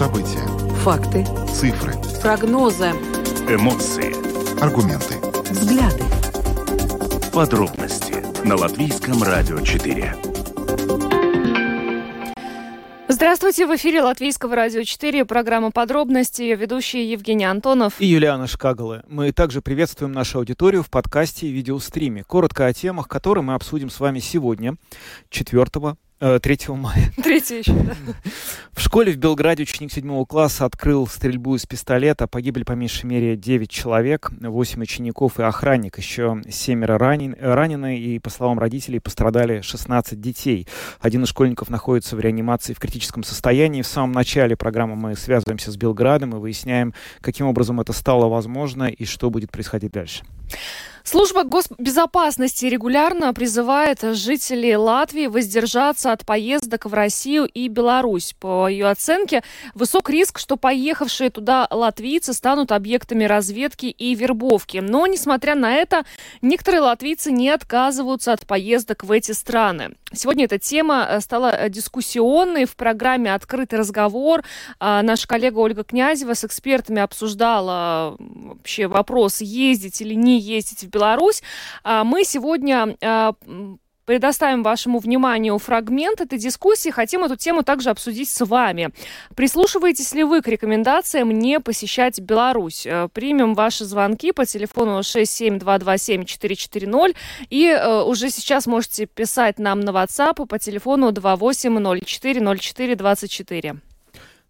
События. Факты. Цифры. Прогнозы. Эмоции. Аргументы. Взгляды. Подробности на Латвийском радио 4. Здравствуйте, в эфире Латвийского радио 4, программа «Подробности», ее ведущие Евгений Антонов и Юлиана Шкагала. Мы также приветствуем нашу аудиторию в подкасте и видеостриме. Коротко о темах, которые мы обсудим с вами сегодня, 4 3 э, мая. 3 еще, да. В школе в Белграде ученик 7 класса открыл стрельбу из пистолета. Погибли по меньшей мере 9 человек, 8 учеников и охранник. Еще семеро ранен, ранены, и, по словам родителей, пострадали 16 детей. Один из школьников находится в реанимации в критическом состоянии. В самом начале программы мы связываемся с Белградом и выясняем, каким образом это стало возможно и что будет происходить дальше. Служба госбезопасности регулярно призывает жителей Латвии воздержаться от поездок в Россию и Беларусь. По ее оценке, высок риск, что поехавшие туда латвийцы станут объектами разведки и вербовки. Но, несмотря на это, некоторые латвийцы не отказываются от поездок в эти страны. Сегодня эта тема э, стала э, дискуссионной в программе «Открытый разговор». А, наша коллега Ольга Князева с экспертами обсуждала вообще вопрос, ездить или не ездить в Беларусь. А, мы сегодня а, предоставим вашему вниманию фрагмент этой дискуссии. Хотим эту тему также обсудить с вами. Прислушиваетесь ли вы к рекомендациям не посещать Беларусь? Э, примем ваши звонки по телефону 67227-440 и э, уже сейчас можете писать нам на WhatsApp по телефону 28040424.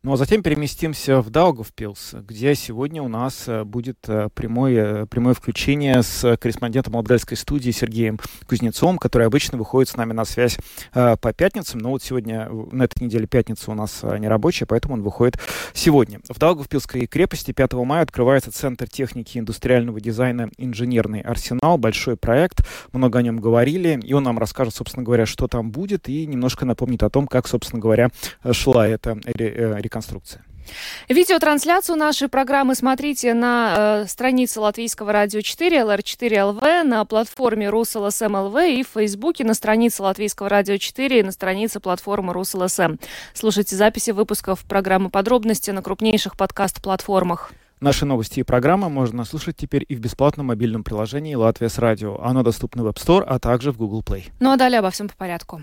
Ну а затем переместимся в Даугавпилс, где сегодня у нас э, будет э, прямое, прямое включение с корреспондентом Латгальской студии Сергеем Кузнецовым, который обычно выходит с нами на связь э, по пятницам. Но вот сегодня, на этой неделе пятница у нас не рабочая, поэтому он выходит сегодня. В Даугавпилской крепости 5 мая открывается Центр техники индустриального дизайна «Инженерный арсенал». Большой проект, много о нем говорили, и он нам расскажет, собственно говоря, что там будет, и немножко напомнит о том, как, собственно говоря, шла эта реконструкция. Видеотрансляцию нашей программы смотрите на э, странице Латвийского радио 4, LR4LV, на платформе РусЛСМ и в Фейсбуке на странице Латвийского радио 4 и на странице платформы РусЛСМ. Слушайте записи выпусков программы «Подробности» на крупнейших подкаст-платформах. Наши новости и программы можно слушать теперь и в бесплатном мобильном приложении «Латвия с радио». Оно доступно в App Store, а также в Google Play. Ну а далее обо всем по порядку.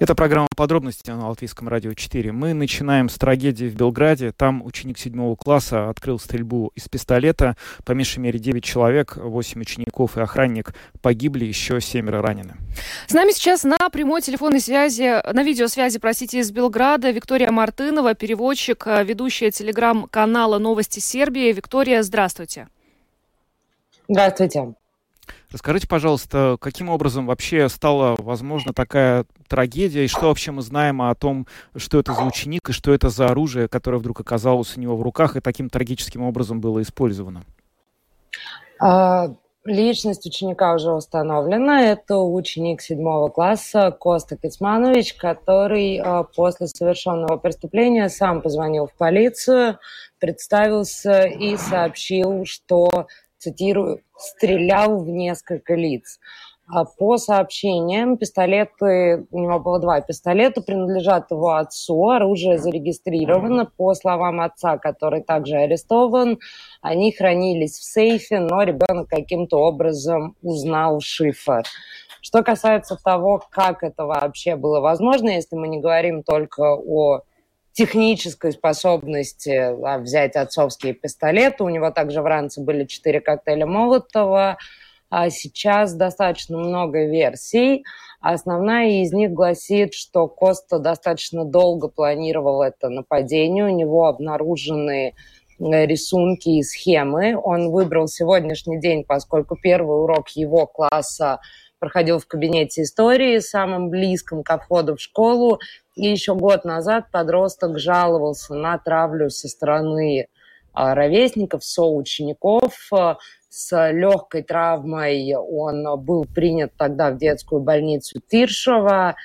Это программа «Подробности» на Латвийском радио 4. Мы начинаем с трагедии в Белграде. Там ученик седьмого класса открыл стрельбу из пистолета. По меньшей мере 9 человек, 8 учеников и охранник погибли, еще семеро ранены. С нами сейчас на прямой телефонной связи, на видеосвязи, простите, из Белграда Виктория Мартынова, переводчик, э, ведущая телеграм-канала «Новости Сербии». Виктория, здравствуйте. Здравствуйте. Расскажите, пожалуйста, каким образом вообще стала возможна такая трагедия, и что вообще мы знаем о том, что это за ученик, и что это за оружие, которое вдруг оказалось у него в руках и таким трагическим образом было использовано? А, личность ученика уже установлена. Это ученик седьмого класса Коста Кицманович, который а, после совершенного преступления сам позвонил в полицию, представился и сообщил, что цитирую, стрелял в несколько лиц. А по сообщениям, пистолеты, у него было два пистолета, принадлежат его отцу, оружие зарегистрировано. По словам отца, который также арестован, они хранились в сейфе, но ребенок каким-то образом узнал шифр. Что касается того, как это вообще было возможно, если мы не говорим только о технической способности а, взять отцовские пистолеты. У него также в ранце были четыре коктейля Молотова. А сейчас достаточно много версий. Основная из них гласит, что Коста достаточно долго планировал это нападение. У него обнаружены э, рисунки и схемы. Он выбрал сегодняшний день, поскольку первый урок его класса проходил в кабинете истории, самым близком к входу в школу. И еще год назад подросток жаловался на травлю со стороны а, ровесников, соучеников. С легкой травмой он был принят тогда в детскую больницу Тиршева.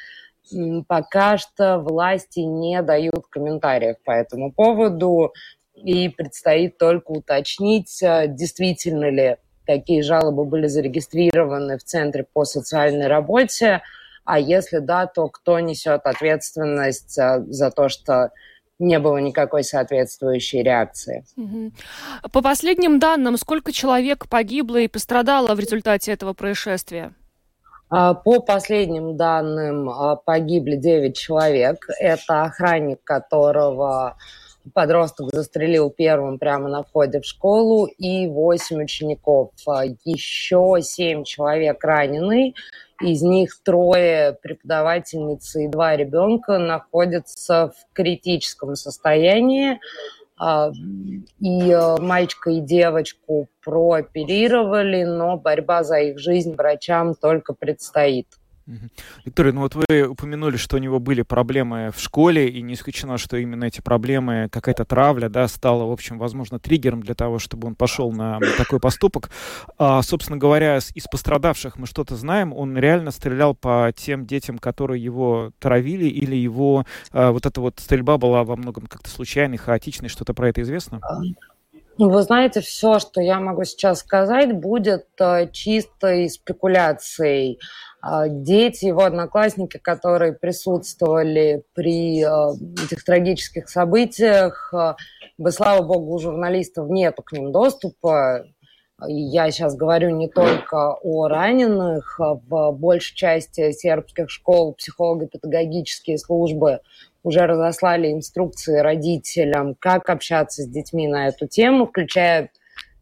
Пока что власти не дают комментариев по этому поводу. и предстоит только уточнить, э, действительно ли такие жалобы были зарегистрированы в Центре по социальной работе, а если да, то кто несет ответственность э, за то, что не было никакой соответствующей реакции. По последним данным, сколько человек погибло и пострадало в результате этого происшествия? А, по последним данным а, погибли 9 человек. Это охранник, которого подросток застрелил первым прямо на входе в школу, и 8 учеников. А, еще 7 человек ранены. Из них трое преподавательницы и два ребенка находятся в критическом состоянии. А, и э, мальчика и девочку прооперировали, но борьба за их жизнь врачам только предстоит. Виктория, ну вот вы упомянули, что у него были проблемы в школе, и не исключено, что именно эти проблемы, какая-то травля, да, стала, в общем, возможно, триггером для того, чтобы он пошел на такой поступок. А, собственно говоря, из пострадавших мы что-то знаем. Он реально стрелял по тем детям, которые его травили, или его а, вот эта вот стрельба была во многом как-то случайной, хаотичной, что-то про это известно? Вы знаете, все, что я могу сейчас сказать, будет э, чистой спекуляцией. А, дети, его одноклассники, которые присутствовали при а, этих трагических событиях, а, бы, слава богу, у журналистов нет к ним доступа. Я сейчас говорю не только о раненых. В большей части сербских школ психолого-педагогические службы уже разослали инструкции родителям, как общаться с детьми на эту тему, включая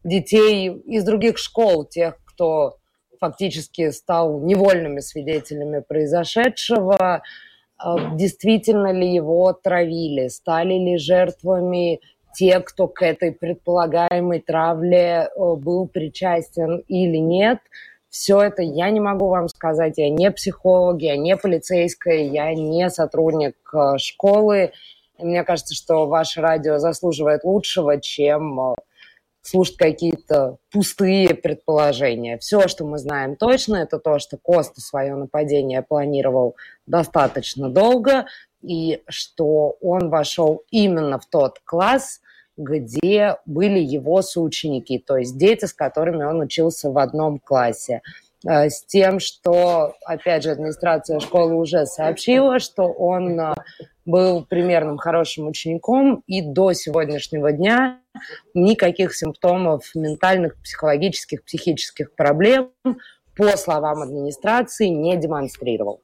детей из других школ, тех, кто фактически стал невольными свидетелями произошедшего. А, действительно ли его травили? Стали ли жертвами те, кто к этой предполагаемой травле э, был причастен или нет? Все это я не могу вам сказать. Я не психолог, я не полицейская, я не сотрудник э, школы. И мне кажется, что ваше радио заслуживает лучшего, чем э, слушать какие-то пустые предположения. Все, что мы знаем точно, это то, что Коста свое нападение планировал достаточно долго, и что он вошел именно в тот класс, где были его соученики, то есть дети, с которыми он учился в одном классе. Э, с тем, что, опять же, администрация школы уже сообщила, что он э, был примерным хорошим учеником, и до сегодняшнего дня никаких симптомов ментальных, психологических, психических проблем, по словам администрации, не демонстрировал.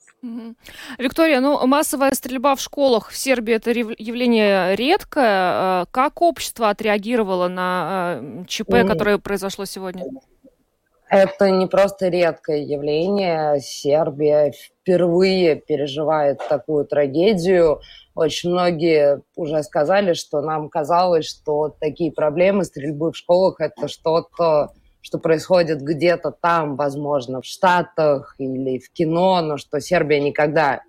Виктория, ну массовая стрельба в школах в Сербии это явление редкое. Э, как общество отреагировало на ЧП, которое произошло сегодня? Это не просто редкое явление. Сербия впервые переживает такую трагедию. Очень многие уже сказали, что нам казалось, что такие проблемы стрельбы в школах – это что-то, что происходит где-то там, возможно, в Штатах или в кино, но что Сербия никогда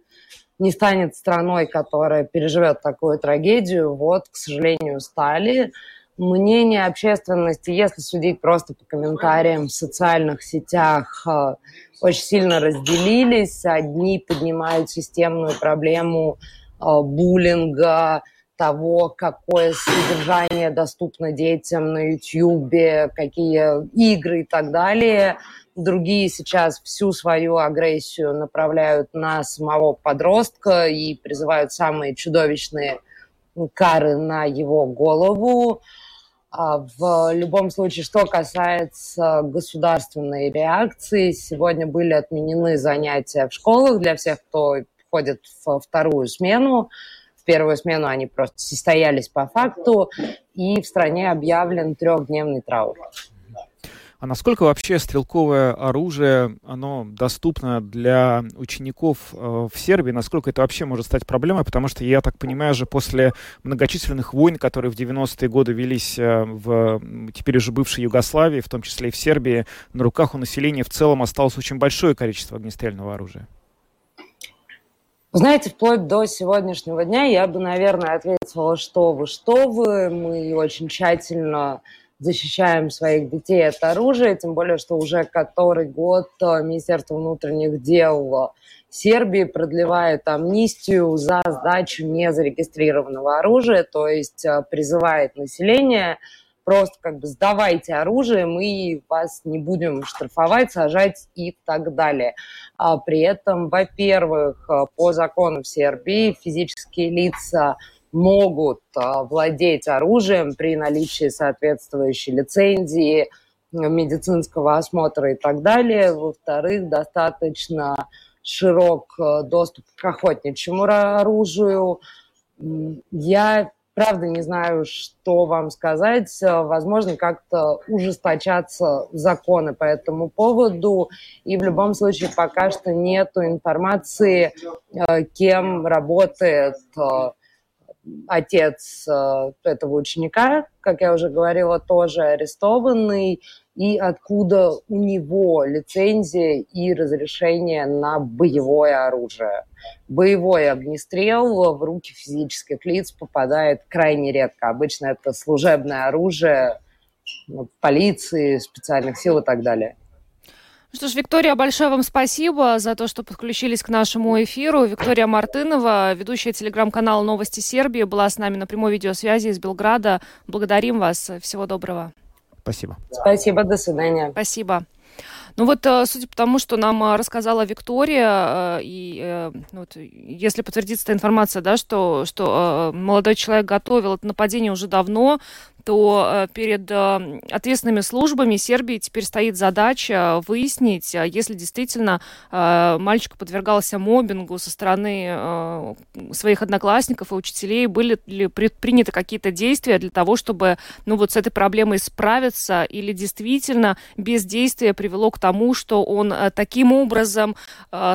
не станет страной, которая переживет такую трагедию. Вот, к сожалению, стали мнения общественности, если судить просто по комментариям в социальных сетях, э, очень сильно разделились. Одни поднимают системную проблему э, буллинга, того, какое содержание доступно детям на YouTube, какие игры и так далее. Другие сейчас всю свою агрессию направляют на самого подростка и призывают самые чудовищные кары на его голову. А в любом случае, что касается государственной реакции, сегодня были отменены занятия в школах для всех, кто ходит в вторую смену. В первую смену они просто состоялись по факту, и в стране объявлен трехдневный траур. А насколько вообще стрелковое оружие, оно доступно для учеников э, в Сербии? Насколько это вообще может стать проблемой? Потому что, я так понимаю, же после многочисленных войн, которые в 90-е годы велись э, в теперь уже бывшей Югославии, в том числе и в Сербии, на руках у населения в целом осталось очень большое количество огнестрельного оружия. Знаете, вплоть до сегодняшнего дня я бы, наверное, ответила, что вы, что вы. Мы очень тщательно защищаем своих детей от оружия, тем более, что уже который год э, Министерство внутренних дел Сербии продлевает амнистию за сдачу незарегистрированного оружия, то есть э, призывает население просто как бы сдавайте оружие, мы вас не будем штрафовать, сажать и так далее. А при этом, во-первых, э, по закону в Сербии физические лица могут а, владеть оружием при наличии соответствующей лицензии, медицинского осмотра и так далее. Во-вторых, достаточно широк э, доступ к охотничьему оружию. Я правда не знаю, что вам сказать. Возможно, как-то ужесточаться законы по этому поводу. И в любом случае пока что нет информации, э, кем работает э, отец э, этого ученика, как я уже говорила, тоже арестованный, и откуда у него лицензия и разрешение на боевое оружие. Боевой огнестрел в руки физических лиц попадает крайне редко. Обычно это служебное оружие ну, полиции, специальных сил и так далее. Ну что ж, Виктория, большое вам спасибо за то, что подключились к нашему эфиру. Виктория Мартынова, ведущая телеграм-канала «Новости Сербии», была с нами на прямой видеосвязи из Белграда. Благодарим вас. Всего доброго. Спасибо. Спасибо, до свидания. Спасибо. Ну вот, э, судя по тому, что нам э, рассказала Виктория, э, и ну вот, если подтвердится эта информация, да, что, что молодой человек готовил это нападение уже давно, то перед ответственными службами Сербии теперь стоит задача выяснить, если действительно мальчик подвергался мобингу со стороны своих одноклассников и учителей, были ли предприняты какие-то действия для того, чтобы ну, вот с этой проблемой справиться, или действительно бездействие привело к тому, что он таким образом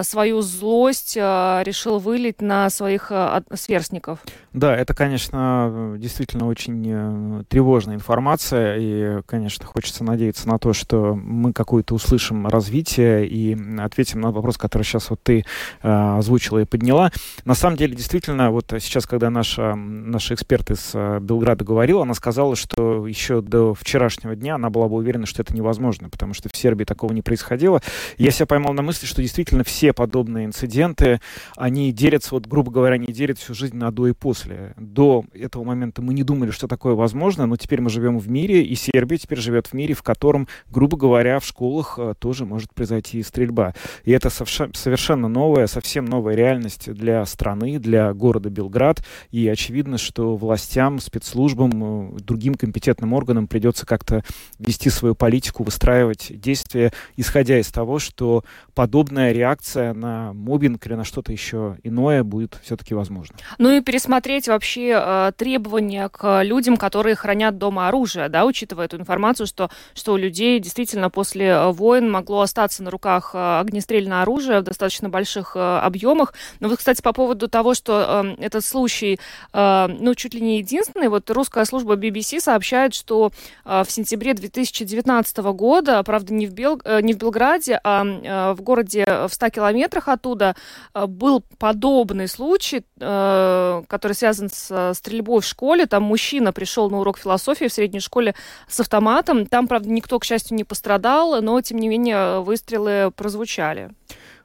свою злость решил вылить на своих сверстников. Да, это, конечно, действительно очень тревожная информация, и, конечно, хочется надеяться на то, что мы какое-то услышим развитие и ответим на вопрос, который сейчас вот ты э, озвучила и подняла. На самом деле, действительно, вот сейчас, когда наша, наша эксперт из э, Белграда говорила, она сказала, что еще до вчерашнего дня она была бы уверена, что это невозможно, потому что в Сербии такого не происходило. Я себя поймал на мысли, что действительно все подобные инциденты, они делятся, вот, грубо говоря, они делят всю жизнь на до и после. До этого момента мы не думали, что такое возможно, но теперь мы живем в мире, и Сербия теперь живет в мире, в котором, грубо говоря, в школах э, тоже может произойти стрельба. И это совершенно новая, совсем новая реальность для страны, для города Белград. И очевидно, что властям, спецслужбам, э, другим компетентным органам придется как-то вести свою политику, выстраивать действия, исходя из того, что подобная реакция на мобинг или на что-то еще иное будет все-таки возможно. Ну и пересмотреть вообще э, требования к людям, которые хранят дома оружие, да, учитывая эту информацию, что, что у людей действительно после э, войн могло остаться на руках э, огнестрельное оружие в достаточно больших э, объемах. Но вот, кстати, по поводу того, что э, этот случай, э, ну, чуть ли не единственный, вот русская служба BBC сообщает, что э, в сентябре 2019 года, правда, не в, Бел, э, не в Белграде, а э, в городе в 100 километрах оттуда э, был подобный случай, э, который связан с э, стрельбой в школе. Там мужчина пришел на урок философии в средней школе с автоматом. Там, правда, никто, к счастью, не пострадал, но, тем не менее, выстрелы прозвучали.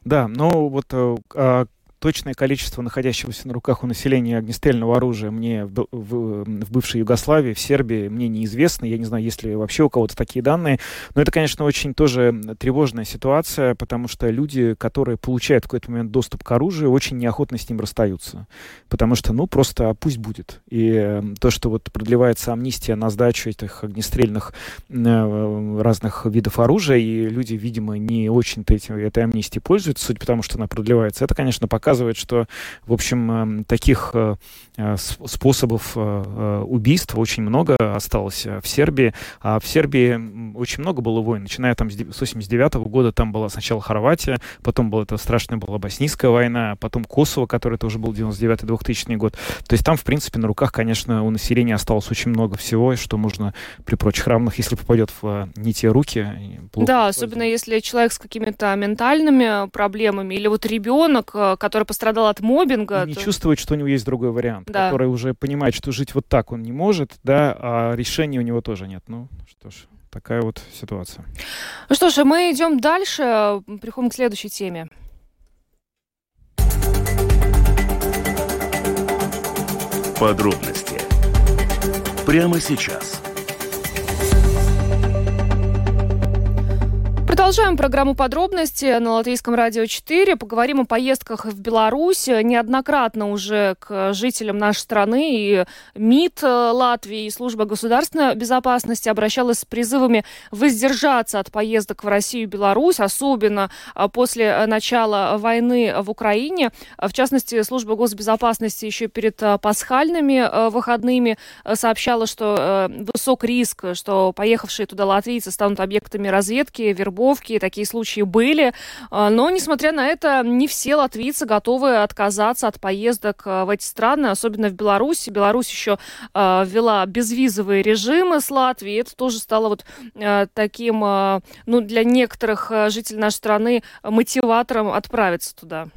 Да, ну вот э, а, точное количество находящегося на руках у населения огнестрельного оружия мне в, в, в бывшей Югославии, в Сербии, мне неизвестно. Я не знаю, есть ли вообще у кого-то такие данные. Но это, конечно, очень тоже тревожная ситуация, потому что люди, которые получают в какой-то момент доступ к оружию, очень неохотно с ним расстаются. Потому что, ну, просто пусть будет. И э, то, что вот продлевается амнистия на сдачу этих огнестрельных э, разных видов оружия, и люди, видимо, не очень-то этим, этой амнистией пользуются, судя по тому, что она продлевается, это, конечно, пока показывает, что, в общем, эм, таких э, э, способов э, убийств очень много осталось в Сербии. А в Сербии очень много было войн, начиная там с 89 года, там была сначала Хорватия, потом была эта страшная была боснийская война, потом Косово, который тоже был 99-2000 год. То есть там, в принципе, на руках, конечно, у населения осталось очень много всего, что можно при прочих равных, если попадет в не те руки. Да, особенно если человек с какими-то ментальными проблемами, или вот ребенок, который который пострадал от мобинга. И не чувствует, что у него есть другой вариант, да. который уже понимает, что жить вот так он не может, да, а решения у него тоже нет. Ну, что ж, такая вот ситуация. Ну что ж, а мы идем дальше, приходим к следующей теме. Подробности прямо сейчас. Продолжаем программу подробности на Латвийском радио 4. Поговорим о поездках в Беларусь. Неоднократно уже к жителям нашей страны и МИД Латвии, и Служба государственной безопасности обращалась с призывами воздержаться от поездок в Россию и Беларусь, особенно а, после начала войны в Украине. В частности, Служба госбезопасности еще перед а, пасхальными а, выходными сообщала, что высок риск, что поехавшие туда латвийцы станут объектами разведки, вербовки вербовки, такие случаи были. А, но, несмотря на это, не все латвийцы готовы отказаться от поездок а, в эти страны, особенно в Беларуси. Беларусь еще а, ввела безвизовые режимы с Латвией. Это тоже стало вот таким, ну, для некоторых жителей нашей страны мотиватором отправиться туда.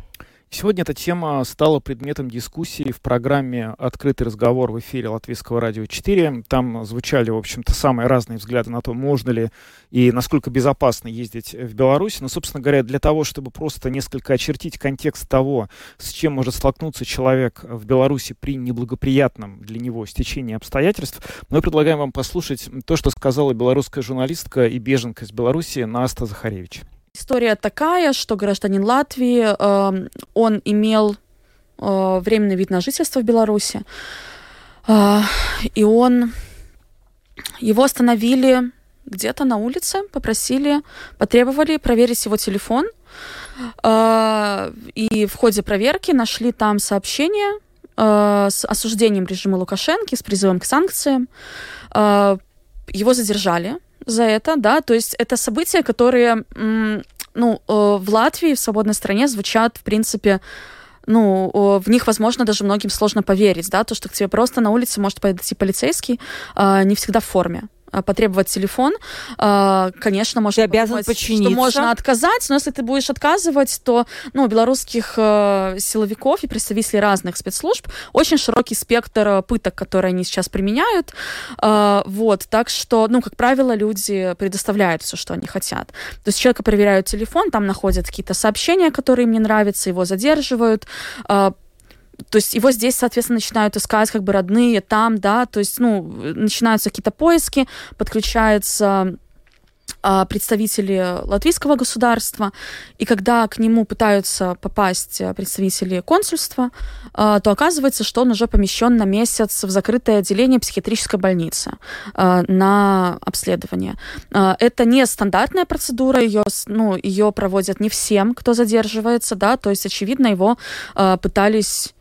Сегодня эта тема стала предметом дискуссии в программе «Открытый разговор» в эфире Латвийского радио 4. Там звучали, в общем-то, самые разные взгляды на то, можно ли и насколько безопасно ездить в Беларусь. Но, собственно говоря, для того, чтобы просто несколько очертить контекст того, с чем может столкнуться человек в Беларуси при неблагоприятном для него стечении обстоятельств, мы предлагаем вам послушать то, что сказала белорусская журналистка и беженка из Беларуси Наста Захаревич. История такая, что гражданин Латвии, э, он имел э, временный вид на жительство в Беларуси, э, и он, его остановили где-то на улице, попросили, потребовали проверить его телефон, э, и в ходе проверки нашли там сообщение э, с осуждением режима Лукашенко, с призывом к санкциям. Э, его задержали, за это, да, то есть это события, которые, ну, э, в Латвии, в свободной стране звучат, в принципе, ну, в них, возможно, даже многим сложно поверить, да, то, что к тебе просто на улице может подойти полицейский, а, не всегда в форме. А, потребовать телефон, а, конечно, можно ты обязан подумать, подчиниться. что можно отказать, но если ты будешь отказывать, то ну, белорусских э, силовиков и представителей разных спецслужб очень широкий спектр э, пыток, которые они сейчас применяют. Э, вот, так что, ну, как правило, люди предоставляют все, что они хотят. То есть человека проверяют телефон, там находят какие-то сообщения, которые им не нравятся, его задерживают, то есть его здесь, соответственно, начинают искать как бы родные там, да, то есть, ну, начинаются какие-то поиски, подключаются а, представители латвийского государства, и когда к нему пытаются попасть представители консульства, а, то оказывается, что он уже помещен на месяц в закрытое отделение психиатрической больницы а, на обследование. Это не стандартная процедура, ее, ну, ее проводят не всем, кто задерживается, да, то есть, очевидно, его пытались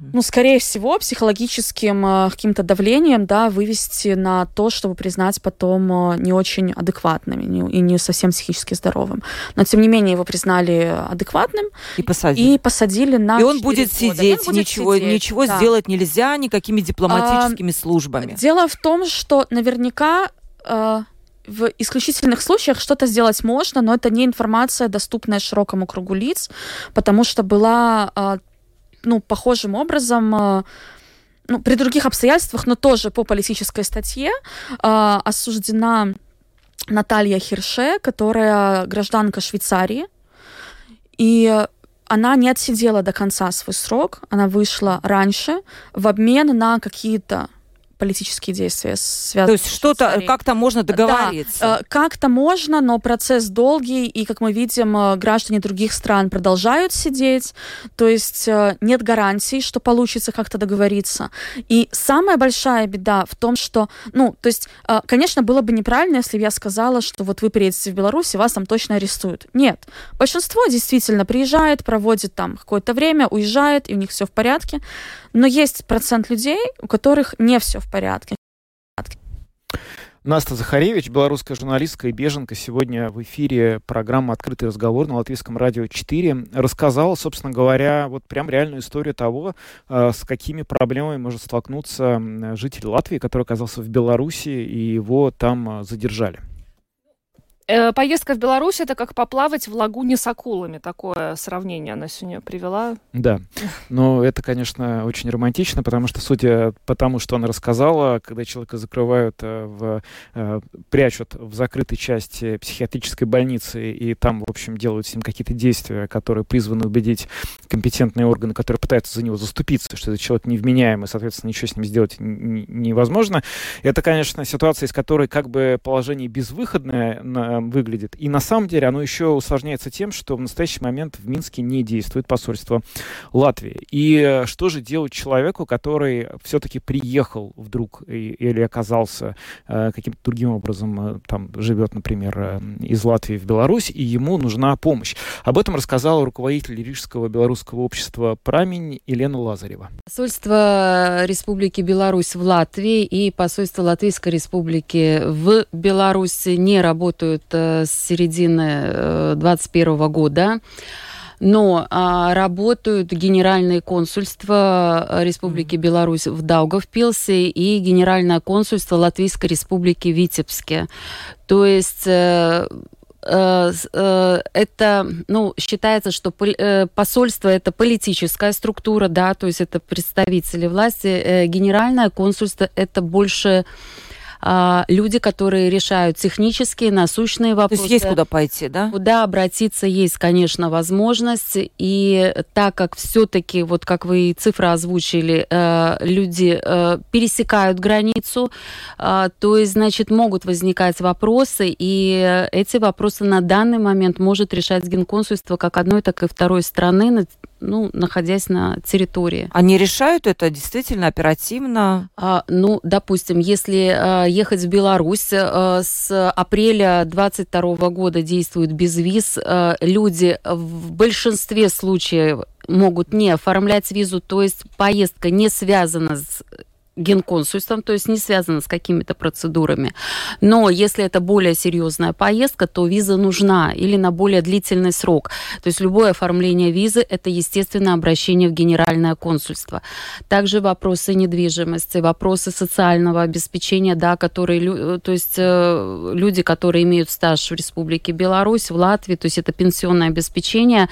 ну, скорее всего, психологическим э, каким-то давлением, да, вывести на то, чтобы признать потом э, не очень адекватным не, и не совсем психически здоровым. Но, тем не менее, его признали адекватным. И посадили. И посадили на И он будет сидеть, он будет ничего, сидеть, ничего да. сделать нельзя никакими дипломатическими а, службами. Дело в том, что наверняка... Э, в исключительных случаях что-то сделать можно, но это не информация, доступная широкому кругу лиц, потому что была а, ну, похожим образом э, ну, при других обстоятельствах, но тоже по политической статье э, осуждена Наталья Хирше, которая гражданка Швейцарии, и она не отсидела до конца свой срок, она вышла раньше в обмен на какие-то политические действия связаны. То есть что-то как-то можно договориться. Да, э, как-то можно, но процесс долгий, и, как мы видим, э, граждане других стран продолжают сидеть, то есть э, нет гарантий, что получится как-то договориться. И самая большая беда в том, что, ну, то есть, конечно, было бы неправильно, если бы я сказала, что вот вы приедете в Беларусь, и вас там точно арестуют. Нет. Большинство действительно приезжает, проводит там какое-то время, уезжает, и у них все в порядке. Но есть процент людей, у которых не все в порядке. Наста Захаревич, белорусская журналистка и беженка, сегодня в эфире программы «Открытый разговор» на Латвийском радио 4 рассказала, собственно говоря, вот прям реальную историю того, э, с какими проблемами может столкнуться житель Латвии, который оказался в Беларуси, и его там э, задержали. Э, поездка в Беларусь это как поплавать в лагуне с акулами. Такое сравнение она сегодня привела. Да. Но это, конечно, очень романтично, потому что, судя по тому, что она рассказала, когда человека закрывают э, в э, прячут в закрытой части психиатрической больницы, и там, в общем, делают с ним какие-то действия, которые призваны убедить компетентные органы, которые пытаются за него заступиться, что этот человек невменяемый, соответственно, ничего с ним сделать невозможно. Это, конечно, ситуация, из которой как бы положение безвыходное выглядит. И на самом деле оно еще усложняется тем, что в настоящий момент в Минске не действует посольство Латвии. И э, что же делать человеку, который все-таки приехал вдруг или оказался э, каким-то другим образом, э, там живет, например, из Латвии в Беларусь, и ему нужна помощь? Об этом рассказала руководитель Рижского белорусского общества «Прамень» Елена Лазарева. Посольство Республики Беларусь в Латвии и посольство Латвийской Республики в Беларуси не работают с середины 2021 э, года но а, работают генеральные консульства Республики Беларусь в Даугавпилсе и генеральное консульство Латвийской Республики Витебске. То есть э, Э, э, это, ну, считается, что э, посольство это политическая структура, да, то есть это представители власти. Генеральное консульство это больше а, люди, которые решают технические, насущные вопросы. То есть есть куда пойти, да? Куда обратиться есть, конечно, возможность. И так как все-таки, вот как вы цифры озвучили, э, люди э, пересекают границу, э, то есть, значит, могут возникать вопросы, и эти вопросы на данный момент может решать Генконсульство как одной, так и второй страны ну, находясь на территории. Они решают это действительно оперативно? А, ну, допустим, если а, ехать в Беларусь, а, с апреля 22 года действует безвиз, а, люди в большинстве случаев могут не оформлять визу, то есть поездка не связана с генконсульством, то есть не связано с какими-то процедурами. Но если это более серьезная поездка, то виза нужна или на более длительный срок. То есть любое оформление визы – это, естественно, обращение в генеральное консульство. Также вопросы недвижимости, вопросы социального обеспечения, да, которые, то есть э, люди, которые имеют стаж в Республике Беларусь, в Латвии, то есть это пенсионное обеспечение.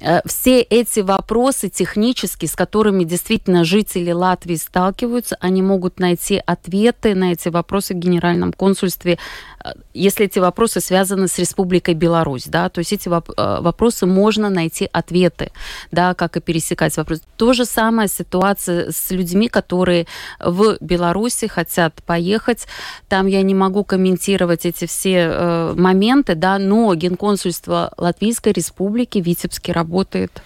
Э, все эти вопросы технические, с которыми действительно жители Латвии сталкиваются, они могут найти ответы на эти вопросы в Генеральном консульстве, э, если эти вопросы связаны с Республикой Беларусь, да, то есть эти э, вопросы можно найти ответы, да, как и пересекать вопросы. То же самое ситуация с людьми, которые в Беларуси хотят поехать. Там я не могу комментировать эти все э, моменты, да, но Генконсульство Латвийской Республики в Витебске работает.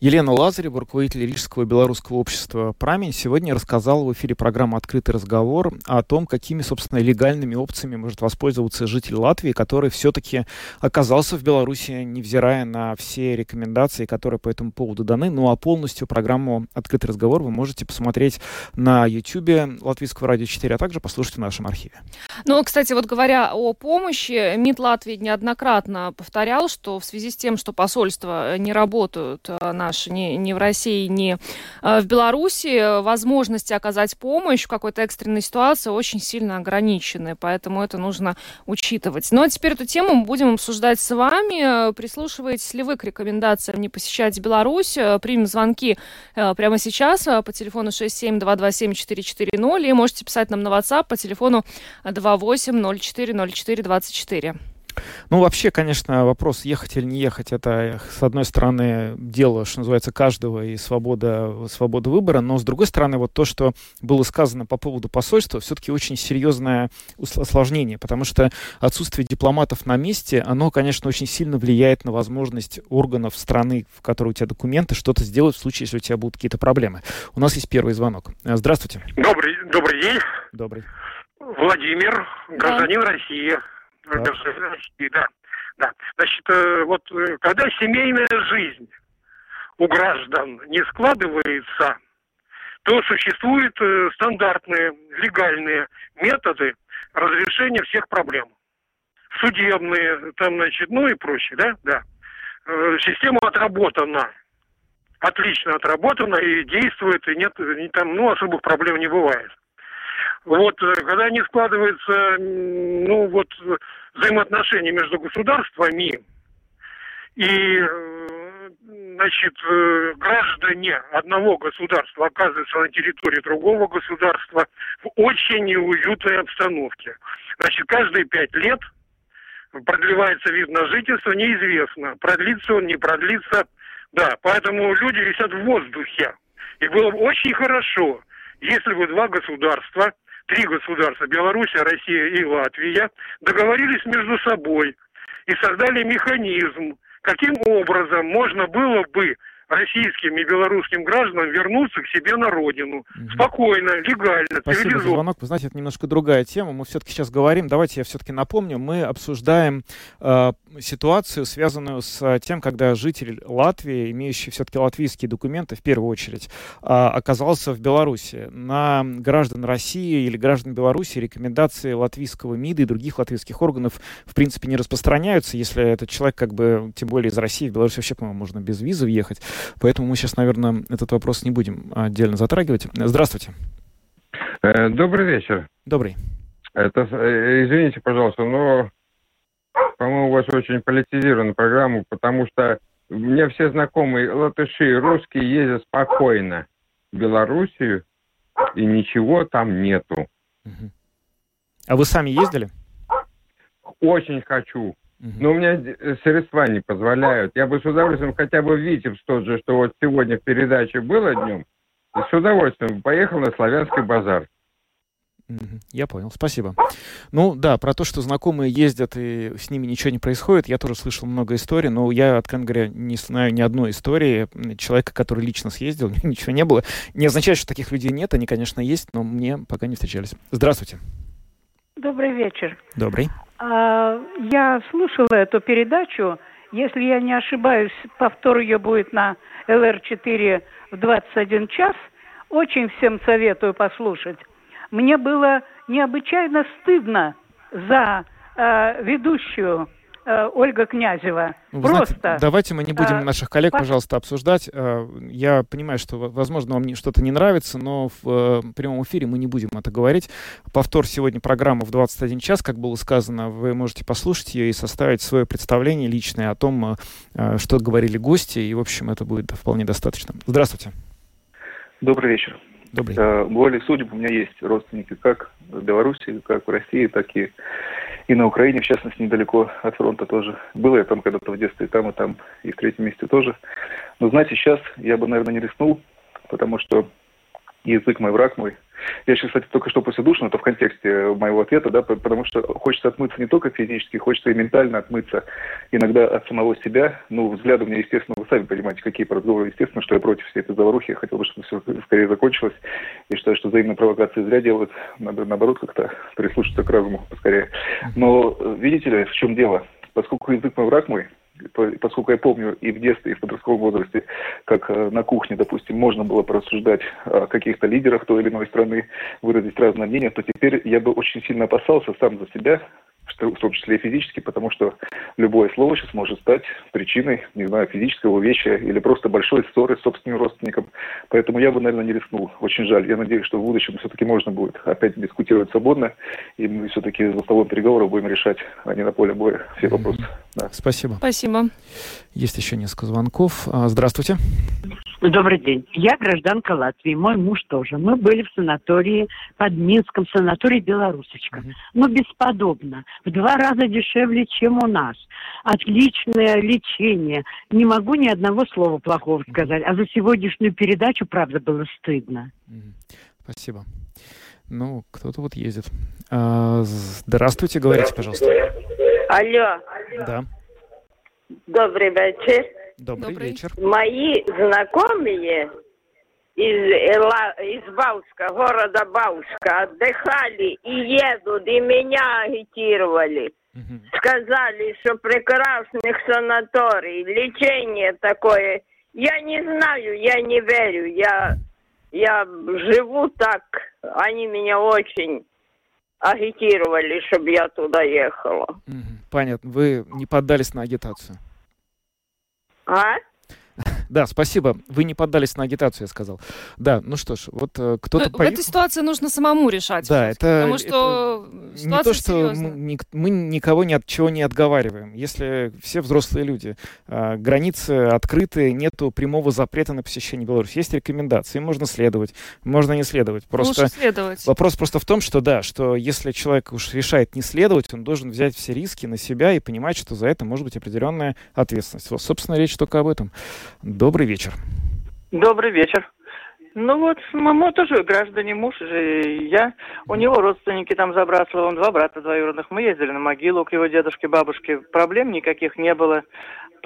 Елена Лазарева, руководитель Рижского белорусского общества «Прамень», сегодня рассказала в эфире программы «Открытый разговор» о том, какими, собственно, легальными опциями может воспользоваться житель Латвии, который все-таки оказался в Беларуси, невзирая на все рекомендации, которые по этому поводу даны. Ну а полностью программу «Открытый разговор» вы можете посмотреть на YouTube Латвийского радио 4, а также послушать в нашем архиве. Ну, кстати, вот говоря о помощи, МИД Латвии неоднократно повторял, что в связи с тем, что посольства не работают э, на наши, ни, ни в России, ни э, в Беларуси, возможности оказать помощь в какой-то экстренной ситуации очень сильно ограничены, поэтому это нужно учитывать. Ну а теперь эту тему мы будем обсуждать с вами. Прислушиваетесь ли вы к рекомендациям не посещать Беларусь? Примем звонки э, прямо сейчас по телефону 67227-440 и можете писать нам на WhatsApp по телефону 28040424. Ну, вообще, конечно, вопрос, ехать или не ехать, это, с одной стороны, дело, что называется, каждого и свобода, свобода выбора, но, с другой стороны, вот то, что было сказано по поводу посольства, все-таки очень серьезное осложнение, потому что отсутствие дипломатов на месте, оно, конечно, очень сильно влияет на возможность органов страны, в которой у тебя документы, что-то сделать в случае, если у тебя будут какие-то проблемы. У нас есть первый звонок. Здравствуйте. Добрый, добрый день. Добрый. Владимир, гражданин да. России. Да. да. Значит, э, вот э, когда семейная жизнь у граждан не складывается, то существуют э, стандартные легальные методы разрешения всех проблем. Судебные, там, значит, ну и прочее, да, да. Система отработана, отлично отработана и действует, и нет, там, ну, особых проблем не бывает. Вот, э, когда не складывается, ну, вот, взаимоотношения между государствами и, э, значит, э, граждане одного государства оказываются на территории другого государства в очень неуютной обстановке. Значит, каждые пять лет продлевается вид на жительство, неизвестно, продлится он, не продлится. Да, поэтому люди висят в воздухе. И было бы очень хорошо, если бы два государства, три государства, Белоруссия, Россия и Латвия, договорились между собой и создали механизм, каким образом можно было бы российским и белорусским гражданам вернуться к себе на родину. Угу. Спокойно, легально, Спасибо за звонок. Вы знаете, это немножко другая тема. Мы все-таки сейчас говорим, давайте я все-таки напомню, мы обсуждаем э, ситуацию, связанную с тем, когда житель Латвии, имеющий все-таки латвийские документы, в первую очередь, э, оказался в Беларуси. На граждан России или граждан Беларуси рекомендации латвийского МИДа и других латвийских органов, в принципе, не распространяются, если этот человек, как бы, тем более из России, в Беларусь вообще, по-моему, можно без визы въехать. Поэтому мы сейчас, наверное, этот вопрос не будем отдельно затрагивать. Здравствуйте. Э, добрый вечер. Добрый. Это, э, извините, пожалуйста, но, по-моему, у вас очень политизированная программа, потому что меня все знакомые латыши и русские ездят спокойно в Белоруссию, и ничего там нету. А вы сами ездили? Очень хочу. Но у меня э, средства не позволяют. Я бы с удовольствием хотя бы в Витебск тот же, что вот сегодня в передаче было днем, и с удовольствием поехал на Славянский базар. Я понял, спасибо. Ну да, про то, что знакомые ездят и с ними ничего не происходит, я тоже слышал много историй, но я, откровенно говоря, не знаю ни одной истории человека, который лично съездил, ничего не было. Не означает, что таких людей нет, они, конечно, есть, но мне пока не встречались. Здравствуйте. Добрый вечер. Добрый. А, я слушала эту передачу. Если я не ошибаюсь, повтор ее будет на ЛР-4 в 21 час. Очень всем советую послушать. Мне было необычайно стыдно за э, ведущую Ольга Князева. Вы Просто. Знаете, давайте мы не будем а, наших коллег, по... пожалуйста, обсуждать. Э, я понимаю, что, возможно, вам что-то не нравится, но в прямом эфире мы не будем это говорить. Повтор сегодня программы в 21 час, как было сказано, вы можете послушать ее и составить свое представление личное о том, что говорили гости, и, в общем, это будет вполне достаточно. Здравствуйте. Добрый вечер. Добрый. Воли судеб у меня есть родственники как в Беларуси, как в России, так и и на Украине, в частности, недалеко от фронта тоже. Было я там когда-то в детстве, и там, и там, и в третьем месте тоже. Но, знаете, сейчас я бы, наверное, не рискнул, потому что язык мой, враг мой – я сейчас, кстати, только что после душа, но это в контексте моего ответа, да, потому что хочется отмыться не только физически, хочется и ментально отмыться иногда от самого себя. Ну, взгляд у меня, естественно, вы сами понимаете, какие разговоры, естественно, что я против всей этой заварухи, я хотел бы, чтобы все скорее закончилось. И считаю, что взаимные провокации зря делают, надо, наоборот, как-то прислушаться к разуму поскорее. Но, видите ли, в чем дело? Поскольку язык мой враг мой, поскольку я помню и в детстве, и в подростковом возрасте, как э, на кухне, допустим, можно было порассуждать о каких-то лидерах той или иной страны, выразить разное мнение, то теперь я бы очень сильно опасался сам за себя, в том числе и физически, потому что любое слово сейчас может стать причиной, не знаю, физического увечья или просто большой ссоры с собственным родственником. Поэтому я бы, наверное, не рискнул. Очень жаль. Я надеюсь, что в будущем все-таки можно будет опять дискутировать свободно, и мы все-таки за столом переговоров будем решать, а не на поле боя все вопросы. Да. Спасибо. Спасибо. Есть еще несколько звонков. А, здравствуйте. Добрый день. Я гражданка Латвии, мой муж тоже. Мы были в санатории под Минском, санатории «Белорусочка». Mm-hmm. Ну, бесподобно. В два раза дешевле, чем у нас. Отличное лечение. Не могу ни одного слова плохого сказать. А за сегодняшнюю передачу, правда, было стыдно. Спасибо. Ну, кто-то вот ездит. А, здравствуйте, говорите, пожалуйста. Алло. Да. Добрый вечер. Добрый, Добрый. вечер. Мои знакомые из, из Бауска, города Бауска, отдыхали и едут, и меня агитировали. Угу. Сказали, что прекрасных санаторий, лечение такое. Я не знаю, я не верю. Я, я живу так. Они меня очень агитировали, чтобы я туда ехала. Угу. Понятно. Вы не поддались на агитацию? А? Да, спасибо. Вы не поддались на агитацию, я сказал. Да, ну что ж, вот э, кто-то... Ну, в этой ситуации нужно самому решать. Да, это... Потому что это не то, что мы, мы никого ни от чего не отговариваем. Если все взрослые люди, э, границы открыты, нету прямого запрета на посещение Беларуси. Есть рекомендации, можно следовать, можно не следовать. Просто Лучше следовать. Вопрос просто в том, что да, что если человек уж решает не следовать, он должен взять все риски на себя и понимать, что за это может быть определенная ответственность. Вот, собственно, речь только об этом. Добрый вечер. Добрый вечер. Ну вот, мы тоже граждане, муж же, я. У него родственники там забрасывал, он два брата двоюродных. Мы ездили на могилу к его дедушке, бабушке. Проблем никаких не было.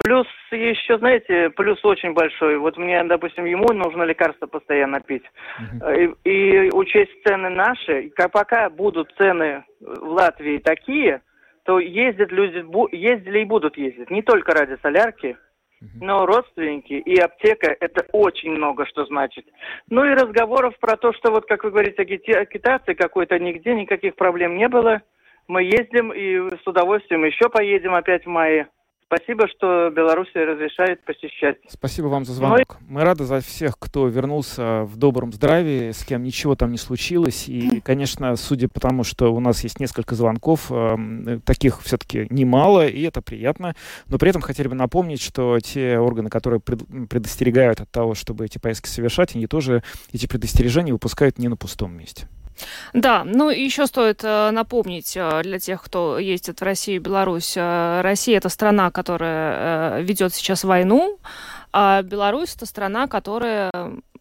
Плюс еще, знаете, плюс очень большой. Вот мне, допустим, ему нужно лекарство постоянно пить. Uh-huh. И, и учесть цены наши. Как пока будут цены в Латвии такие, то ездят люди, ездили и будут ездить. Не только ради солярки, но родственники и аптека – это очень много что значит. Ну и разговоров про то, что вот, как вы говорите, агитации какой-то нигде, никаких проблем не было. Мы ездим и с удовольствием еще поедем опять в мае. Спасибо, что Белоруссия разрешает посещать. Спасибо вам за звонок. Ну, Мы рады за всех, кто вернулся в добром здравии, с кем ничего там не случилось. И, конечно, судя по тому, что у нас есть несколько звонков, э, таких все-таки немало, и это приятно. Но при этом хотели бы напомнить, что те органы, которые пред, предостерегают от того, чтобы эти поездки совершать, они тоже эти предостережения выпускают не на пустом месте. Да, ну еще стоит э, напомнить э, для тех, кто ездит в Россию и Беларусь. Э, Россия это страна, которая ведет сейчас войну, а Беларусь это страна, которая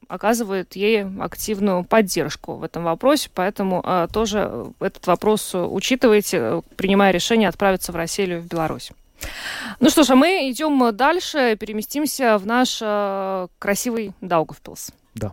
оказывает ей активную поддержку в этом вопросе, поэтому тоже этот вопрос учитывайте, принимая решение отправиться в Россию или в Беларусь. Ну что ж, а мы идем дальше, переместимся в наш э, красивый Даугавпилс. Да.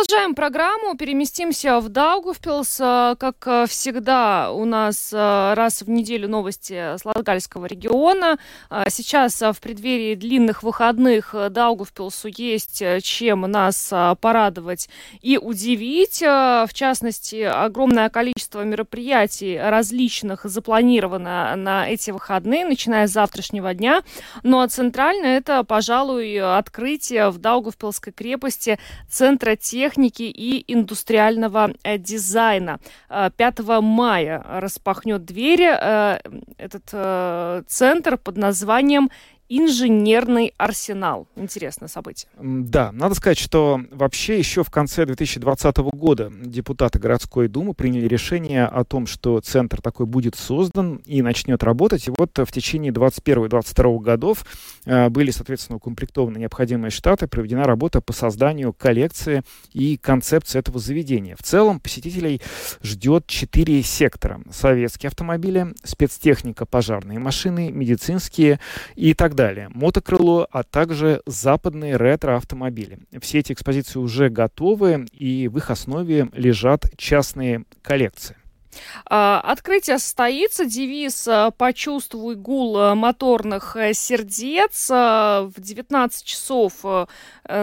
Продолжаем программу, переместимся в Даугавпилс. Э, как э, всегда, у нас э, раз в неделю новости с Латгальского региона. Сейчас в преддверии длинных выходных Даугавпилсу есть чем нас порадовать и удивить. В частности, огромное количество мероприятий различных запланировано на эти выходные, начиная с завтрашнего дня. Ну а центрально это, пожалуй, открытие в Даугавпилской крепости Центра тех техники и индустриального э, дизайна. 5 э, мая распахнет двери э, этот центр под названием инженерный арсенал. Интересное событие. Да, надо сказать, что вообще еще в конце 2020 года депутаты городской думы приняли решение о том, что центр такой будет создан и начнет работать. И вот в течение 2021-2022 годов э, были, соответственно, укомплектованы необходимые штаты, проведена работа по созданию коллекции и концепции этого заведения. В целом посетителей ждет четыре сектора. Советские автомобили, спецтехника, пожарные машины, медицинские и так далее далее. Мотокрыло, а также западные ретро-автомобили. Все эти экспозиции уже готовы, и в их основе лежат частные коллекции. А, открытие состоится. Девиз а, «Почувствуй гул а, моторных э, сердец». В 19 часов э,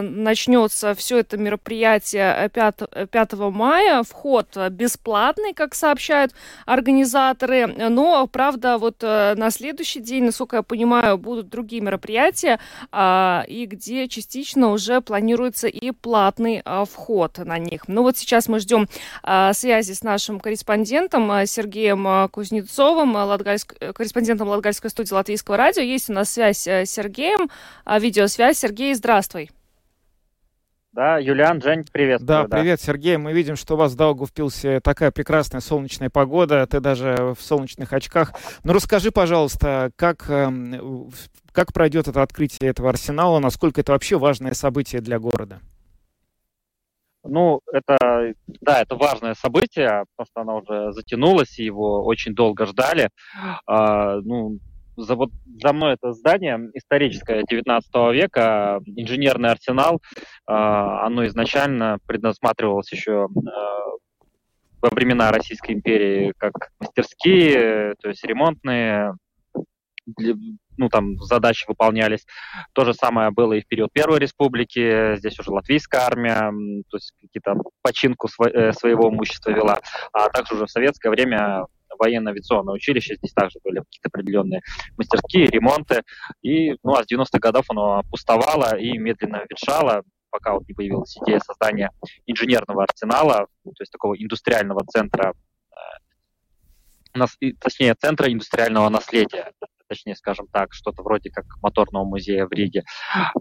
начнется все это мероприятие 5, 5 мая. Вход бесплатный, как сообщают организаторы. Но, правда, вот э, на следующий день, насколько я понимаю, будут другие мероприятия, и где частично уже планируется и платный вход на них. Ну вот сейчас мы ждем связи с нашим корреспондентом корреспондентом э, Сергеем э, Кузнецовым, э, Латгальск... корреспондентом Латгальской студии Латвийского радио. Есть у нас связь с Сергеем, видеосвязь. Сергей, здравствуй. Да, Юлиан, Жень, привет. Да, да, привет, Сергей. Мы видим, что у вас в Даугавпилсе такая прекрасная солнечная погода. Ты даже в солнечных очках. Ну, расскажи, пожалуйста, как, эм, как пройдет это открытие этого арсенала? Насколько это вообще важное событие для города? Ну, это, да, это важное событие, просто оно уже затянулось, и его очень долго ждали. А, ну, за, вот, за мной это здание историческое 19 века, инженерный арсенал. А, оно изначально предусматривалось еще а, во времена Российской империи как мастерские, то есть ремонтные, ну, там задачи выполнялись. То же самое было и в период Первой Республики, здесь уже латвийская армия, то есть какие-то починку сво- своего имущества вела, а также уже в советское время военно-авиационное училище, здесь также были какие-то определенные мастерские, ремонты, и ну, а с 90-х годов оно пустовало и медленно ветшало, пока вот не появилась идея создания инженерного арсенала, то есть такого индустриального центра, э, точнее, центра индустриального наследия, точнее, скажем так, что-то вроде как моторного музея в Риге.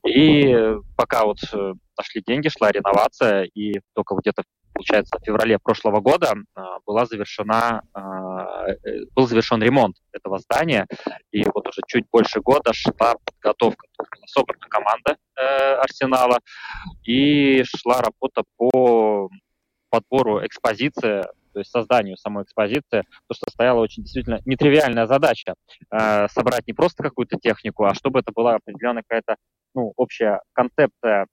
И пока вот э, пошли деньги, шла реновация, и только где-то получается, в феврале прошлого года а, была завершена, а, э, был завершен ремонт этого здания, и вот уже чуть больше года шла подготовка. Была собрана команда э, Арсенала, и шла работа по подбору экспозиции, то есть созданию самой экспозиции, то, что стояла очень действительно нетривиальная задача э, собрать не просто какую-то технику, а чтобы это была определенная какая-то ну, общая концепция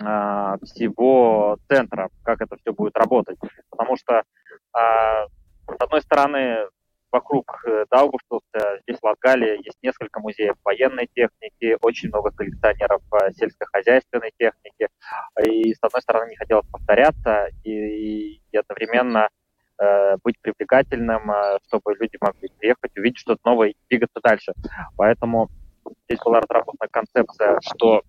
а, всего центра, как это все будет работать. Потому что, а, с одной стороны, вокруг э, Даугавпилса, здесь в Латгалии есть несколько музеев военной техники, очень много коллекционеров э, сельскохозяйственной техники. И, с одной стороны, не хотелось повторяться и, и одновременно э, быть привлекательным, э, чтобы люди могли приехать, увидеть что-то новое и двигаться дальше. Поэтому здесь была разработана концепция, что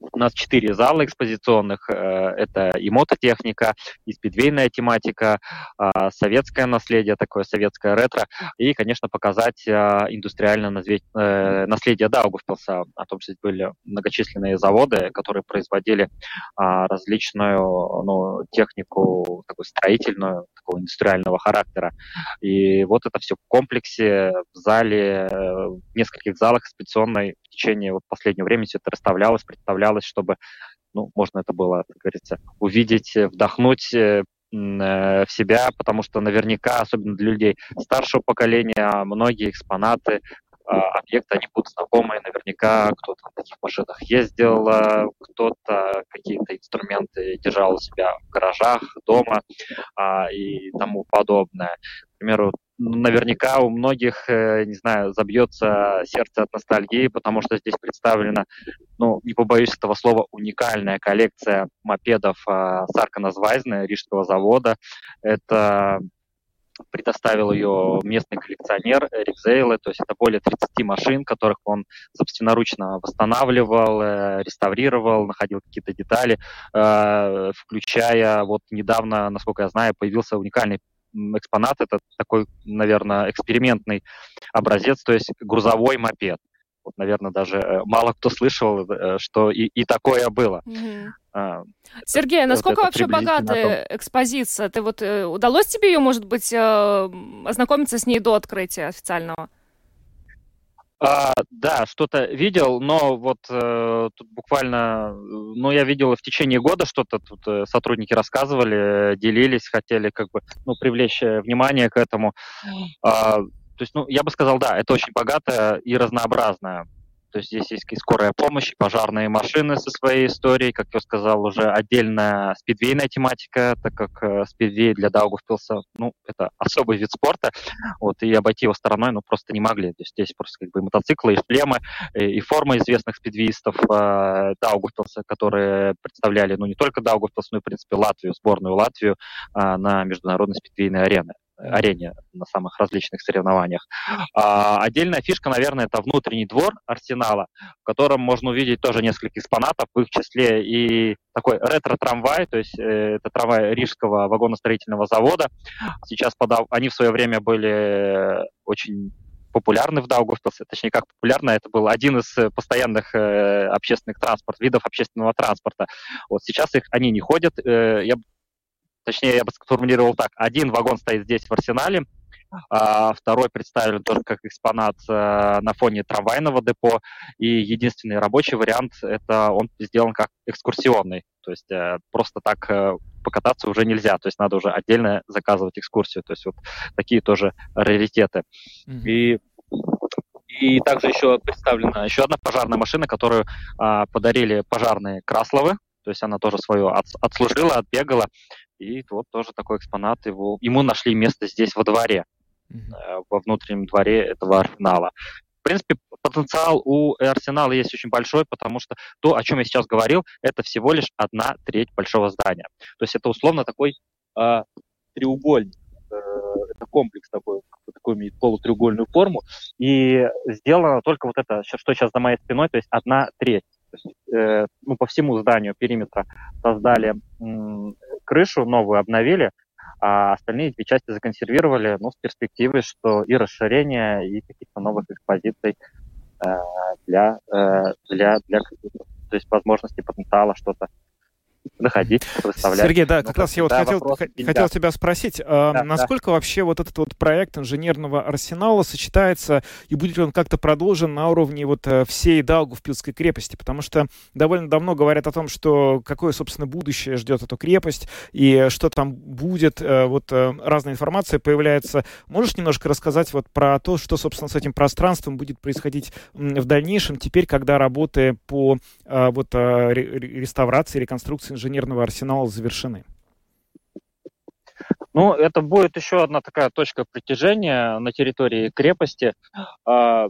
у нас четыре зала экспозиционных. Э, это и мототехника, и спидвейная тематика, а, советское наследие, такое советское ретро, и, конечно, показать а, индустриальное э, наследие Даугавпилса. О том, что здесь были многочисленные заводы, которые производили а, различную ну, технику, такую строительную, такого индустриального характера. И вот это все в комплексе, в зале, э, в нескольких залах экспозиционной течение вот последнего времени все это расставлялось, представлялось, чтобы, ну, можно это было, как говорится, увидеть, вдохнуть э, э, в себя, потому что наверняка, особенно для людей старшего поколения, многие экспонаты, а, объекты, они будут знакомы, наверняка кто-то на таких машинах ездил, а, кто-то какие-то инструменты держал у себя в гаражах, дома а, и тому подобное. К примеру, наверняка у многих, э, не знаю, забьется сердце от ностальгии, потому что здесь представлена, ну, не побоюсь этого слова, уникальная коллекция мопедов Саркана Звайзна, рижского завода. Это предоставил ее местный коллекционер Эрик Зейле, то есть это более 30 машин, которых он собственноручно восстанавливал, э, реставрировал, находил какие-то детали, э, включая вот недавно, насколько я знаю, появился уникальный экспонат, это такой, наверное, экспериментный образец, то есть грузовой мопед. Вот, наверное, даже э, мало кто слышал, что и, и такое было. Mm-hmm. А, Сергей, а насколько вот вообще богатая экспозиция? Ты вот э, удалось тебе ее, может быть, э, ознакомиться с ней до открытия официального? А, да, что-то видел, но вот э, тут буквально, ну, я видел в течение года что-то тут э, сотрудники рассказывали, делились, хотели как бы, ну, привлечь э, внимание к этому. А, то есть, ну, я бы сказал, да, это очень богатая и разнообразная то есть здесь есть и скорая помощь, и пожарные машины со своей историей, как я сказал, уже отдельная спидвейная тематика, так как э, спидвей для Даугавпилса, ну, это особый вид спорта, вот, и обойти его стороной, ну, просто не могли. То есть здесь просто как бы и мотоциклы, и шлемы, и, и форма известных спидвеистов э, Даугавпилса, которые представляли, ну, не только Даугавпилс, но и, в принципе, Латвию, сборную Латвию э, на международной спидвейной арене арене на самых различных соревнованиях. А, отдельная фишка, наверное, это внутренний двор Арсенала, в котором можно увидеть тоже несколько экспонатов, в их числе и такой ретро-трамвай, то есть э, это трамвай Рижского вагоностроительного завода. Сейчас подав... они в свое время были очень популярны в Даугавпилсе, точнее, как популярно, это был один из постоянных э, общественных транспорт, видов общественного транспорта. Вот сейчас их, они не ходят, э, я точнее, я бы сформулировал так, один вагон стоит здесь в арсенале, а второй представлен тоже как экспонат э, на фоне трамвайного депо, и единственный рабочий вариант это он сделан как экскурсионный, то есть э, просто так э, покататься уже нельзя, то есть надо уже отдельно заказывать экскурсию, то есть вот такие тоже раритеты. Mm-hmm. И и также еще представлена еще одна пожарная машина, которую а, подарили пожарные Красловы, то есть она тоже свою от, отслужила, отбегала, и вот тоже такой экспонат его, ему нашли место здесь во дворе, mm-hmm. во внутреннем дворе этого арсенала. принципе, потенциал у Арсенала есть очень большой, потому что то, о чем я сейчас говорил, это всего лишь одна треть большого здания. То есть это условно такой э, треугольник, э, это комплекс такой, такой имеет полутреугольную форму, и сделано только вот это, что сейчас за моей спиной, то есть одна треть. То есть, э, ну, по всему зданию периметра создали крышу новую, обновили, а остальные две части законсервировали, ну, с перспективой, что и расширение, и каких-то новых экспозиций э, для, э, для, для, то есть возможности потенциала что-то заходить, выставлять. Сергей, да, как раз я вот хотел, хотел тебя спросить, а, да, насколько да. вообще вот этот вот проект инженерного арсенала сочетается и будет ли он как-то продолжен на уровне вот э, всей Даугавпилской крепости? Потому что довольно давно говорят о том, что какое, собственно, будущее ждет эту крепость и что там будет, э, вот э, разная информация появляется. Можешь немножко рассказать вот про то, что, собственно, с этим пространством будет происходить в дальнейшем, теперь, когда работы по вот реставрации, реконструкции инженерного арсенала завершены? Ну, это будет еще одна такая точка притяжения на территории крепости. А,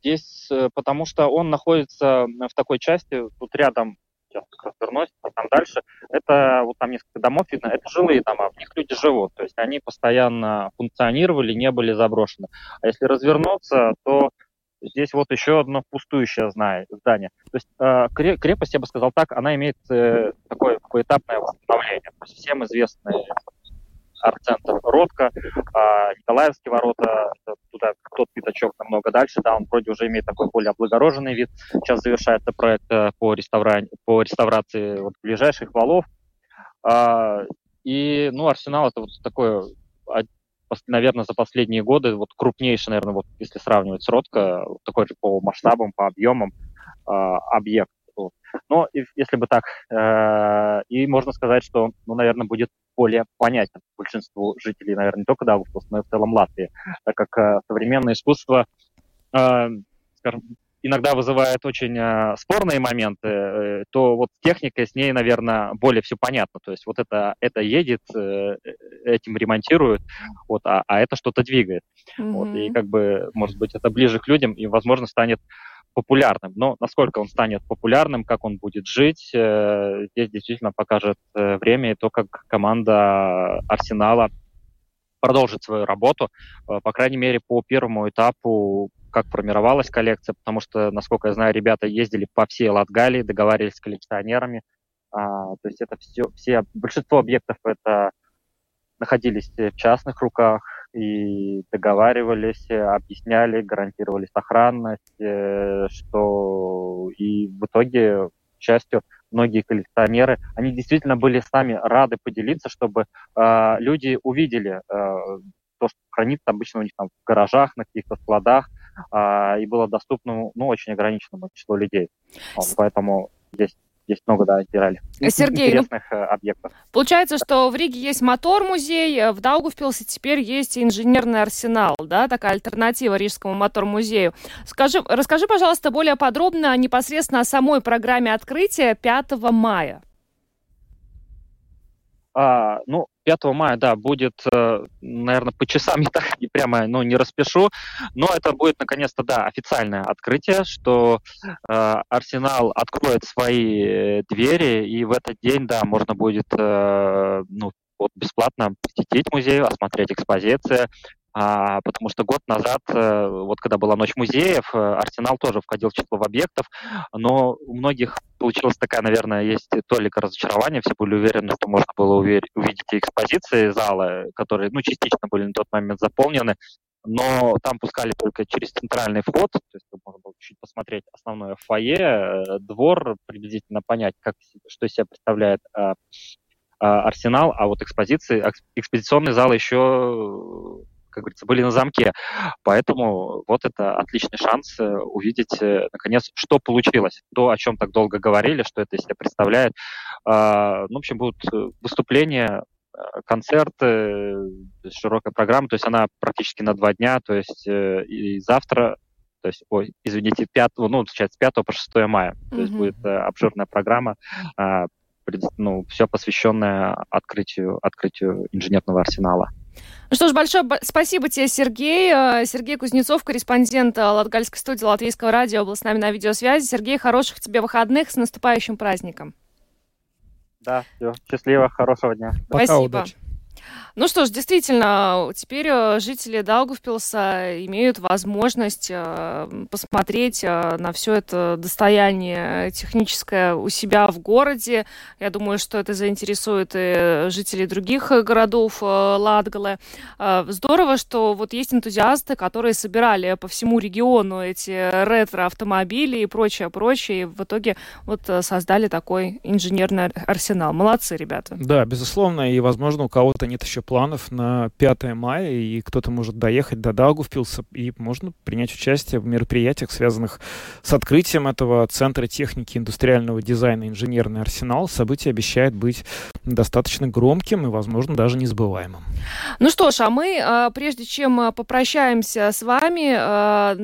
здесь, э, потому что он находится в такой части, тут рядом, сейчас развернусь, а там дальше, это вот там несколько домов видно, это жилые дома, в них люди живут, то есть они постоянно функционировали, не были заброшены. А если развернуться, то здесь вот еще одно пустующее здание. То есть э, крепость, я бы сказал так, она имеет э, такое поэтапное восстановление. То есть всем известный арт-центр Ротко, э, Николаевские ворота, туда тот пятачок намного дальше, да, он вроде уже имеет такой более облагороженный вид. Сейчас завершается проект э, по, реставра... по реставрации вот, ближайших валов. Э, и, ну, Арсенал это вот такое наверное, за последние годы вот крупнейший, наверное, вот если сравнивать с Ротко, такой же по масштабам, по объемам э, объект. Но если бы так, э, и можно сказать, что, ну, наверное, будет более понятен большинству жителей, наверное, не только Даугавпилса, но и в целом Латвии, так как э, современное искусство, э, скажем, иногда вызывает очень э, спорные моменты, э, то вот с техникой с ней, наверное, более все понятно. То есть вот это, это едет, э, этим ремонтируют, вот, а, а это что-то двигает. Mm-hmm. Вот, и как бы, может быть, это ближе к людям и, возможно, станет популярным. Но насколько он станет популярным, как он будет жить, э, здесь действительно покажет э, время и то, как команда Арсенала продолжит свою работу, э, по крайней мере, по первому этапу как формировалась коллекция, потому что, насколько я знаю, ребята ездили по всей Латгалии, договаривались с коллекционерами. А, то есть это все, все, большинство объектов это находились в частных руках и договаривались, объясняли, гарантировали сохранность, э, что и в итоге, к счастью, многие коллекционеры, они действительно были сами рады поделиться, чтобы э, люди увидели э, то, что хранится обычно у них там в гаражах, на каких-то складах, а, и было доступно ну, очень ограниченному числу людей. Вот, поэтому здесь здесь много, да, отбирали. Сергей, ну, интересных ну, объектов. Получается, что в Риге есть мотор-музей, э, в Даугавпилсе теперь есть инженерный арсенал, да, такая альтернатива Рижскому мотор-музею. Скажи, расскажи, пожалуйста, более подробно непосредственно о самой программе открытия 5 мая. А, ну, 5 мая, да, будет, э, наверное, по часам я так не прямо, ну, не распишу, но это будет, наконец-то, да, официальное открытие, что э, Арсенал откроет свои э, двери, и в этот день, да, можно будет, э, ну, вот бесплатно посетить музей, осмотреть экспозиции, а, потому что год назад, э, вот когда была Ночь музеев, э, Арсенал тоже входил в число объектов, но у многих получилась такая, наверное, есть толика разочарования, все были уверены, что можно было увидеть экспозиции зала, которые, ну, частично были на тот момент заполнены, но там пускали только через центральный вход, то есть можно было чуть посмотреть основное фойе, э, двор, приблизительно понять, как, что из себя представляет Арсенал, а вот экспозиции, экспозиционный зал еще как говорится, были на замке. Поэтому вот это отличный шанс э, увидеть, э, наконец, что получилось. То, о чем так долго говорили, что это из себя представляет. А, ну, в общем, будут э, выступления, концерты, широкая программа, то есть она практически на два дня, то есть и завтра то есть, ой, извините, 5, ну, получается, с 5 по 6 мая. Mm-hmm. То есть будет э, обширная программа, э, пред, ну, все посвященное открытию, открытию инженерного арсенала. Ну что ж, большое спасибо тебе, Сергей. Э, Сергей Кузнецов, корреспондент э, Латгальской студии Латвийского радио, был с нами на видеосвязи. Сергей, хороших тебе выходных, с наступающим праздником. Да, все. Счастливо, хорошего дня. Пока, Спасибо. Удачи. Ну что ж, действительно, теперь э, жители Даугавпилса имеют возможность э, посмотреть э, на все это достояние техническое у себя в городе. Я думаю, что это заинтересует и жителей других городов Латгалы. Здорово, что вот есть энтузиасты, которые собирали по всему региону эти ретро-автомобили и прочее, прочее, и в итоге вот создали такой инженерный арсенал. Молодцы, ребята. Да, безусловно, и, возможно, у кого-то нет еще планов на 5 мая, и кто-то может доехать до Даугавпилса, и можно принять участие в мероприятиях, связанных с открытием этого Центра техники индустриального дизайна «Инженерный арсенал». Событие обещает быть достаточно громким и, возможно, даже незабываемым. Ну что ж, а мы, а, прежде чем а, попрощаемся с вами, а,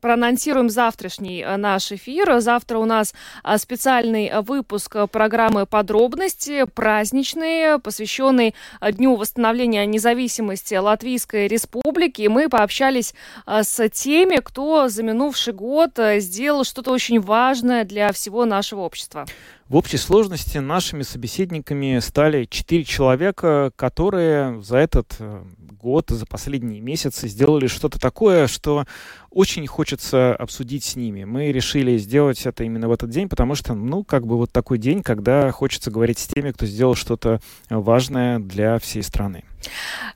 проанонсируем завтрашний э, наш эфир. Завтра у нас э, специальный э, выпуск программы «Подробности», праздничный, посвященный Дню восстановления независимости Латвийской Республики. Мы пообщались с теми, кто за минувший год сделал что-то очень важное для всего нашего общества. В общей сложности нашими собеседниками стали четыре человека, которые за этот год, за последние месяцы сделали что-то такое, что очень хочется обсудить с ними. Мы решили сделать это именно в этот день, потому что, ну, как бы вот такой день, когда хочется говорить с теми, кто сделал что-то важное для всей страны.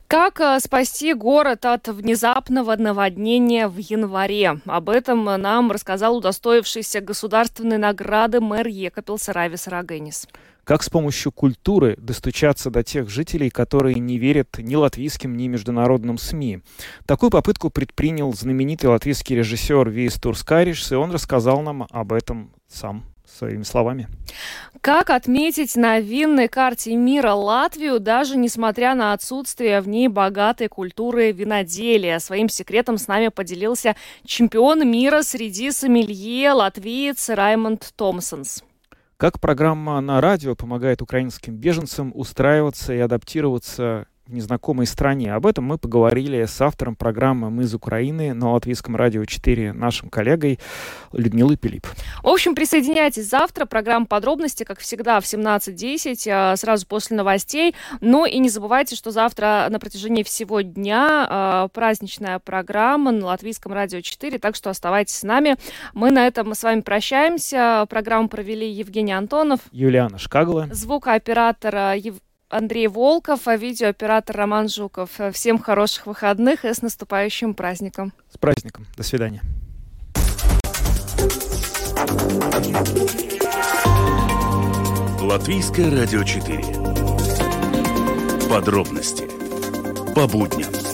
Как э, спасти город от внезапного наводнения в январе? Об этом нам рассказал удостоившийся государственной награды мэр Екапил Саравис Рагенис. Как с помощью культуры достучаться до тех жителей, которые не верят ни латвийским, ни международным СМИ? Такую попытку предпринял знаменитый латвийский режиссер Виес Турскариш, и он рассказал нам об этом сам своими словами. Как отметить на винной карте мира Латвию, даже несмотря на отсутствие в ней богатой культуры виноделия? Своим секретом с нами поделился чемпион мира среди сомелье латвиец Раймонд Томпсонс. Как программа на радио помогает украинским беженцам устраиваться и адаптироваться в незнакомой стране. Об этом мы поговорили с автором программы «Мы из Украины» на Латвийском радио 4, нашим коллегой Людмилой Пилип. В общем, присоединяйтесь завтра. Программа «Подробности», как всегда, в 17.10, а, сразу после новостей. Но и не забывайте, что завтра на протяжении всего дня а, праздничная программа на Латвийском радио 4, так что оставайтесь с нами. Мы на этом с вами прощаемся. Программу провели Евгений Антонов, Юлиана Шкагла, звукооператор Евгений Андрей Волков, а видеооператор Роман Жуков. Всем хороших выходных и с наступающим праздником. С праздником. До свидания. Латвийское радио 4. Подробности по будням.